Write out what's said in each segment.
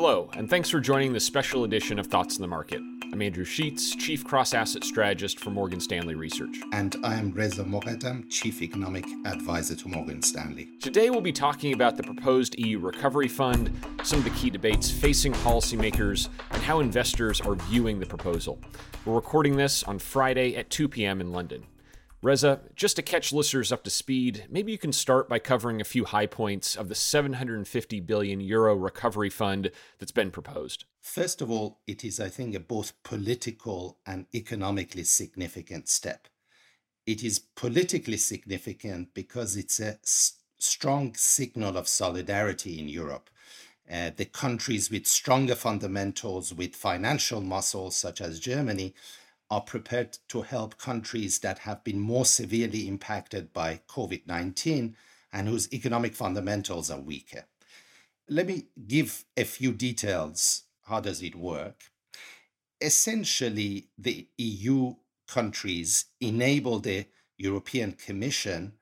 Hello, and thanks for joining this special edition of Thoughts on the Market. I'm Andrew Sheets, Chief Cross Asset Strategist for Morgan Stanley Research. And I am Reza Moghadam, Chief Economic Advisor to Morgan Stanley. Today we'll be talking about the proposed EU Recovery Fund, some of the key debates facing policymakers, and how investors are viewing the proposal. We're recording this on Friday at 2 p.m. in London. Reza, just to catch listeners up to speed, maybe you can start by covering a few high points of the 750 billion euro recovery fund that's been proposed. First of all, it is, I think, a both political and economically significant step. It is politically significant because it's a s- strong signal of solidarity in Europe. Uh, the countries with stronger fundamentals, with financial muscles, such as Germany, are prepared to help countries that have been more severely impacted by COVID 19 and whose economic fundamentals are weaker. Let me give a few details. How does it work? Essentially, the EU countries enable the European Commission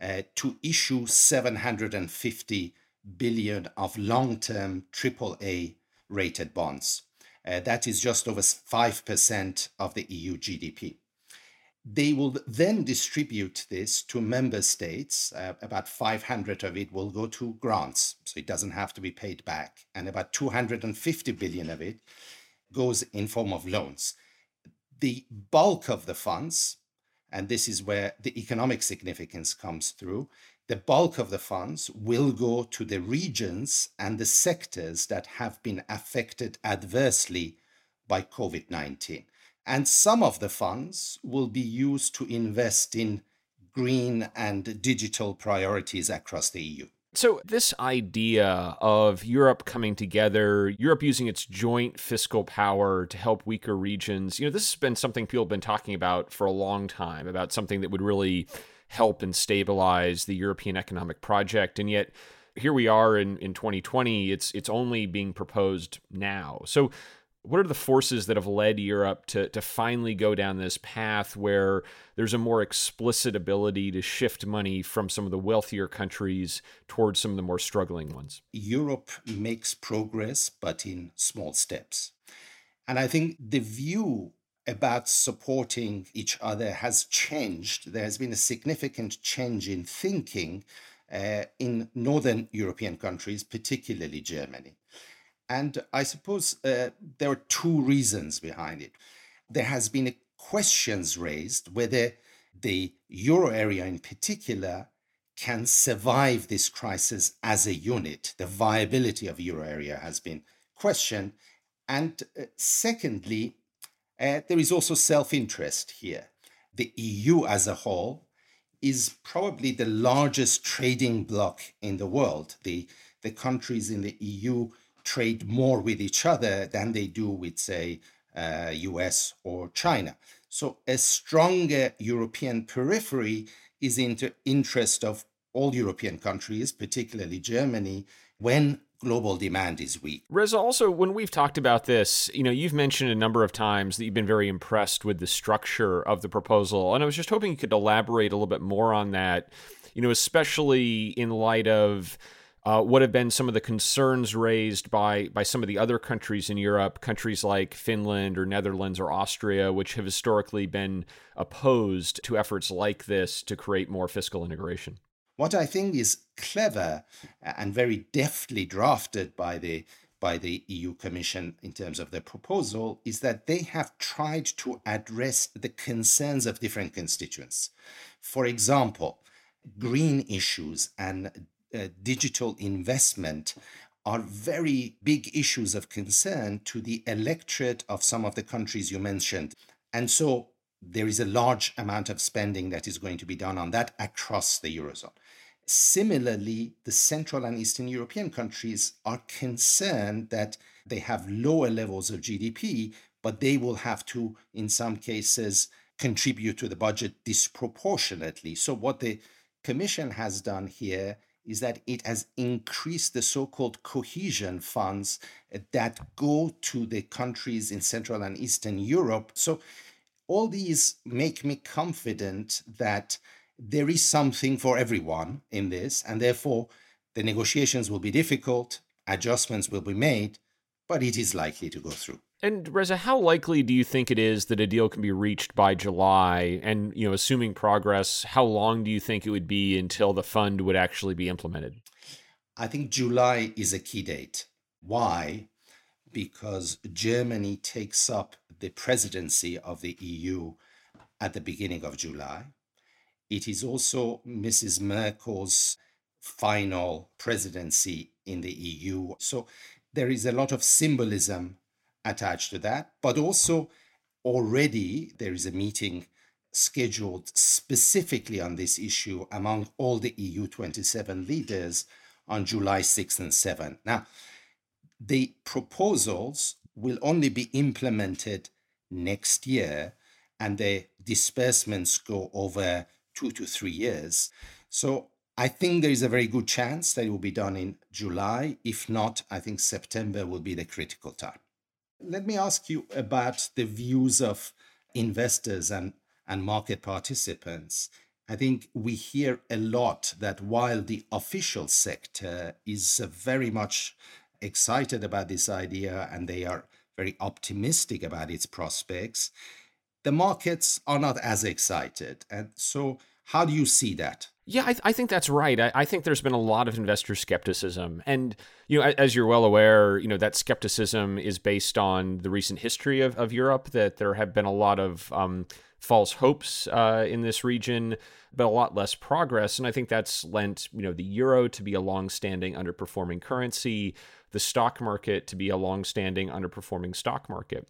uh, to issue 750 billion of long term AAA rated bonds. Uh, that is just over 5% of the EU GDP. They will then distribute this to member states. Uh, about 500 of it will go to grants, so it doesn't have to be paid back. And about 250 billion of it goes in form of loans. The bulk of the funds, and this is where the economic significance comes through, the bulk of the funds will go to the regions and the sectors that have been affected adversely by COVID 19. And some of the funds will be used to invest in green and digital priorities across the EU. So, this idea of Europe coming together, Europe using its joint fiscal power to help weaker regions, you know, this has been something people have been talking about for a long time, about something that would really help and stabilize the European economic project. And yet, here we are in, in 2020, it's, it's only being proposed now. So, what are the forces that have led Europe to, to finally go down this path where there's a more explicit ability to shift money from some of the wealthier countries towards some of the more struggling ones? Europe makes progress, but in small steps. And I think the view about supporting each other has changed. There has been a significant change in thinking uh, in Northern European countries, particularly Germany. And I suppose uh, there are two reasons behind it. There has been questions raised whether the euro area in particular can survive this crisis as a unit. The viability of euro area has been questioned. And uh, secondly, uh, there is also self interest here. The EU as a whole is probably the largest trading bloc in the world. The, the countries in the EU trade more with each other than they do with, say, uh, US or China. So a stronger European periphery is in the interest of all European countries, particularly Germany, when global demand is weak. Reza, also, when we've talked about this, you know, you've mentioned a number of times that you've been very impressed with the structure of the proposal. And I was just hoping you could elaborate a little bit more on that, you know, especially in light of. Uh, what have been some of the concerns raised by by some of the other countries in Europe, countries like Finland or Netherlands or Austria, which have historically been opposed to efforts like this to create more fiscal integration? What I think is clever and very deftly drafted by the by the EU Commission in terms of the proposal is that they have tried to address the concerns of different constituents. For example, green issues and uh, digital investment are very big issues of concern to the electorate of some of the countries you mentioned. And so there is a large amount of spending that is going to be done on that across the Eurozone. Similarly, the Central and Eastern European countries are concerned that they have lower levels of GDP, but they will have to, in some cases, contribute to the budget disproportionately. So, what the Commission has done here is that it has increased the so called cohesion funds that go to the countries in Central and Eastern Europe. So, all these make me confident that there is something for everyone in this, and therefore the negotiations will be difficult, adjustments will be made, but it is likely to go through. And Reza, how likely do you think it is that a deal can be reached by July? And you know, assuming progress, how long do you think it would be until the fund would actually be implemented? I think July is a key date. Why? Because Germany takes up the presidency of the EU at the beginning of July. It is also Mrs. Merkel's final presidency in the EU. So there is a lot of symbolism attached to that, but also already there is a meeting scheduled specifically on this issue among all the EU 27 leaders on July 6th and 7th. Now, the proposals will only be implemented next year and the disbursements go over two to three years. So I think there is a very good chance that it will be done in July. If not, I think September will be the critical time. Let me ask you about the views of investors and, and market participants. I think we hear a lot that while the official sector is very much excited about this idea and they are very optimistic about its prospects, the markets are not as excited. And so, how do you see that? Yeah, I, th- I think that's right. I, I, think there's been a lot of investor skepticism, and you know, as you're well aware, you know that skepticism is based on the recent history of, of Europe. That there have been a lot of um, false hopes uh, in this region, but a lot less progress. And I think that's lent you know the euro to be a long-standing underperforming currency, the stock market to be a long-standing underperforming stock market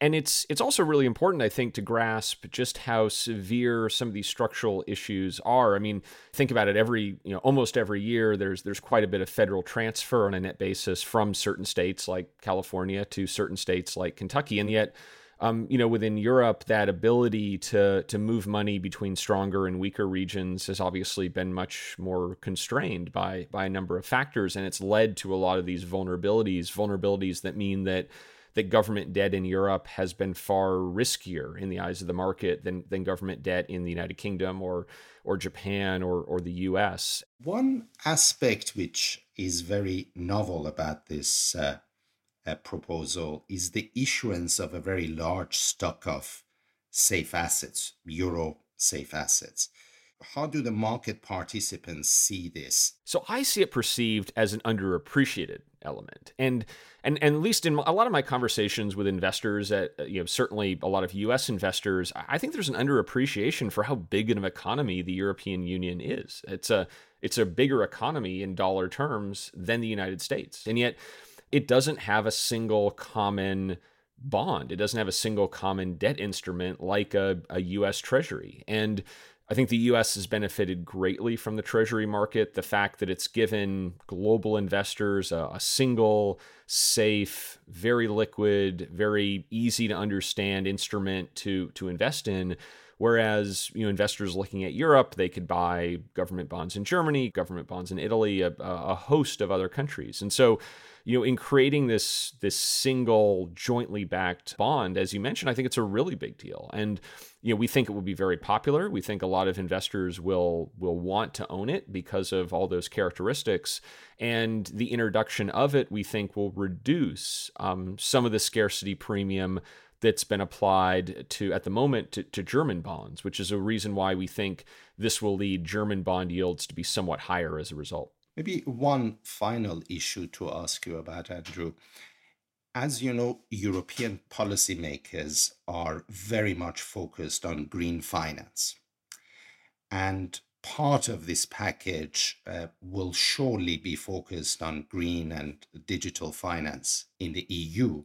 and it's it's also really important, I think, to grasp just how severe some of these structural issues are. I mean, think about it. Every you know, almost every year, there's there's quite a bit of federal transfer on a net basis from certain states like California to certain states like Kentucky, and yet. Um, you know, within Europe, that ability to to move money between stronger and weaker regions has obviously been much more constrained by by a number of factors, and it's led to a lot of these vulnerabilities. Vulnerabilities that mean that that government debt in Europe has been far riskier in the eyes of the market than, than government debt in the United Kingdom or or Japan or, or the US. One aspect which is very novel about this uh, uh, proposal is the issuance of a very large stock of safe assets, euro safe assets how do the market participants see this? So I see it perceived as an underappreciated element. And and and at least in a lot of my conversations with investors at uh, you know certainly a lot of US investors, I think there's an underappreciation for how big of an economy the European Union is. It's a it's a bigger economy in dollar terms than the United States. And yet it doesn't have a single common bond. It doesn't have a single common debt instrument like a, a US Treasury. And I think the US has benefited greatly from the Treasury market. The fact that it's given global investors a, a, single, safe, very liquid, very easy to understand instrument to, to invest in. Whereas you know investors looking at Europe, they could buy government bonds in Germany, government bonds in Italy, a, a host of other countries. And so you know, in creating this this single jointly backed bond, as you mentioned, I think it's a really big deal. And you know, we think it will be very popular. We think a lot of investors will will want to own it because of all those characteristics. And the introduction of it, we think, will reduce um, some of the scarcity premium that's been applied to at the moment to, to German bonds, which is a reason why we think this will lead German bond yields to be somewhat higher as a result. Maybe one final issue to ask you about, Andrew. As you know, European policymakers are very much focused on green finance. And part of this package uh, will surely be focused on green and digital finance in the EU.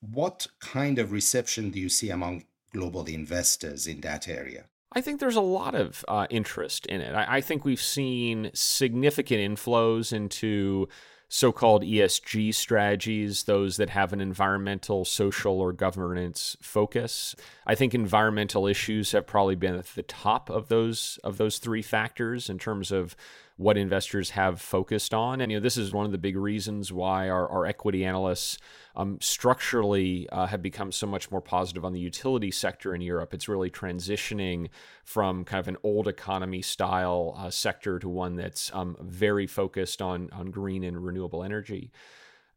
What kind of reception do you see among global investors in that area? I think there's a lot of uh, interest in it. I, I, think we've seen significant inflows into so called ESG strategies, those that have an environmental, social, or governance focus. I think environmental issues have probably been at the top of those of those three factors in terms of what investors have focused on. And you know, this is one of the big reasons why our, our equity analysts um, structurally uh, have become so much more positive on the utility sector in Europe. It's really transitioning from kind of an old economy style uh, sector to one that's um, very focused on on green and renewable energy.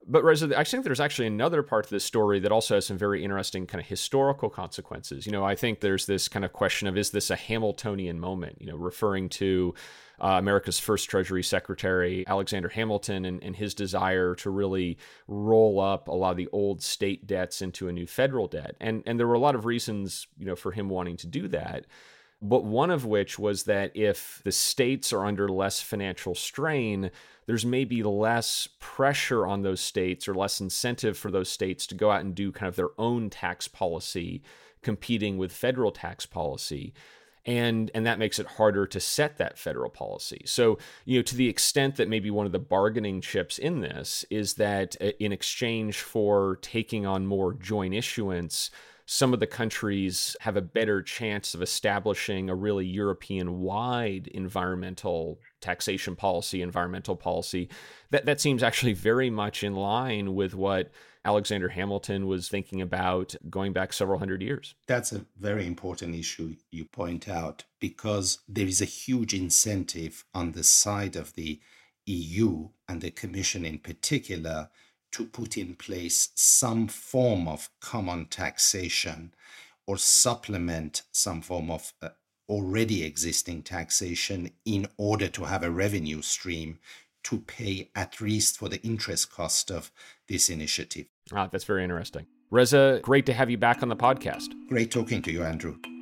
But I think there's actually another part to this story that also has some very interesting kind of historical consequences. You know, I think there's this kind of question of is this a Hamiltonian moment? You know, referring to uh, America's first Treasury Secretary, Alexander Hamilton, and, and his desire to really roll up a lot of the old state debts into a new federal debt. And and there were a lot of reasons, you know, for him wanting to do that. But one of which was that if the states are under less financial strain, there's maybe less pressure on those states or less incentive for those states to go out and do kind of their own tax policy competing with federal tax policy and and that makes it harder to set that federal policy. So, you know, to the extent that maybe one of the bargaining chips in this is that uh, in exchange for taking on more joint issuance, some of the countries have a better chance of establishing a really European wide environmental taxation policy, environmental policy. That, that seems actually very much in line with what Alexander Hamilton was thinking about going back several hundred years. That's a very important issue you point out because there is a huge incentive on the side of the EU and the Commission in particular to put in place some form of common taxation or supplement some form of uh, already existing taxation in order to have a revenue stream to pay at least for the interest cost of this initiative. Ah, that's very interesting. Reza, great to have you back on the podcast. Great talking to you, Andrew.